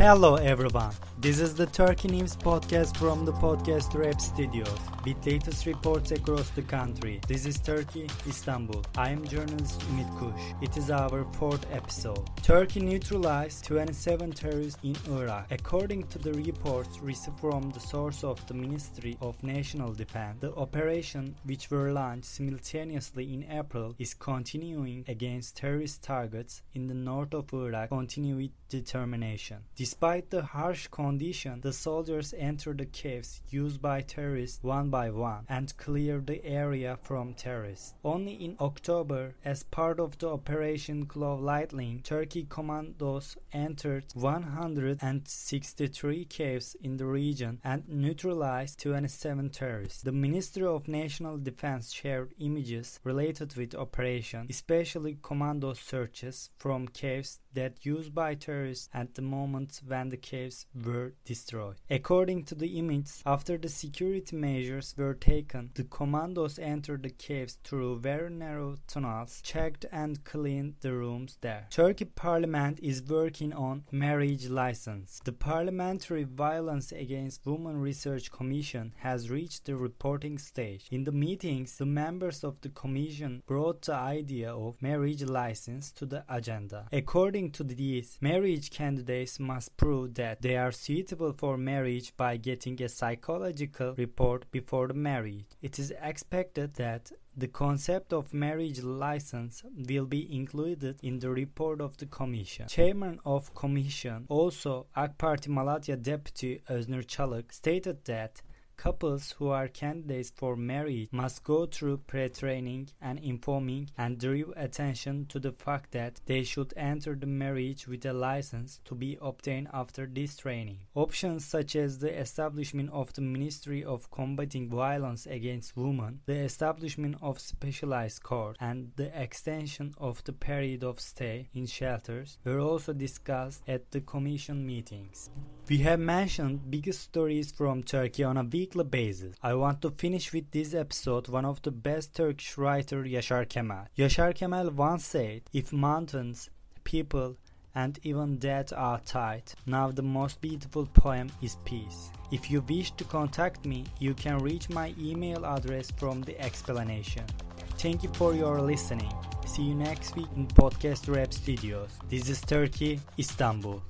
Hello everyone. This is the Turkey News podcast from the Podcast Rap Studios with latest reports across the country. This is Turkey, Istanbul. I am journalist Ümit Kush. It is our fourth episode. Turkey neutralized 27 terrorists in Iraq. According to the reports received from the source of the Ministry of National Defense, the operation, which were launched simultaneously in April, is continuing against terrorist targets in the north of Iraq. Continue with determination. Despite the harsh condition, the soldiers entered the caves used by terrorists one by one and cleared the area from terrorists. Only in October, as part of the Operation Claw Lightning, Turkey commandos entered 163 caves in the region and neutralized 27 terrorists. The Ministry of National Defense shared images related with operation, especially commando searches from caves that used by terrorists at the moment when the caves were destroyed. According to the image, after the security measures were taken, the commandos entered the caves through very narrow tunnels, checked and cleaned the rooms there. Turkey Parliament is working on marriage license. The Parliamentary Violence Against Women Research Commission has reached the reporting stage. In the meetings, the members of the commission brought the idea of marriage license to the agenda. According to these, marriage candidates must prove that they are suitable for marriage by getting a psychological report before the marriage. It is expected that the concept of marriage license will be included in the report of the commission. Chairman of commission, also AK Party Malatya Deputy Öznur Çalık, stated that Couples who are candidates for marriage must go through pre-training and informing and drew attention to the fact that they should enter the marriage with a license to be obtained after this training. Options such as the establishment of the Ministry of Combating Violence Against Women, the establishment of specialized courts, and the extension of the period of stay in shelters were also discussed at the commission meetings. We have mentioned biggest stories from Turkey on a weekly basis. I want to finish with this episode one of the best Turkish writer Yaşar Kemal. Yaşar Kemal once said, if mountains, people, and even death are tight, now the most beautiful poem is peace. If you wish to contact me, you can reach my email address from the explanation. Thank you for your listening. See you next week in Podcast Rap Studios. This is Turkey, Istanbul.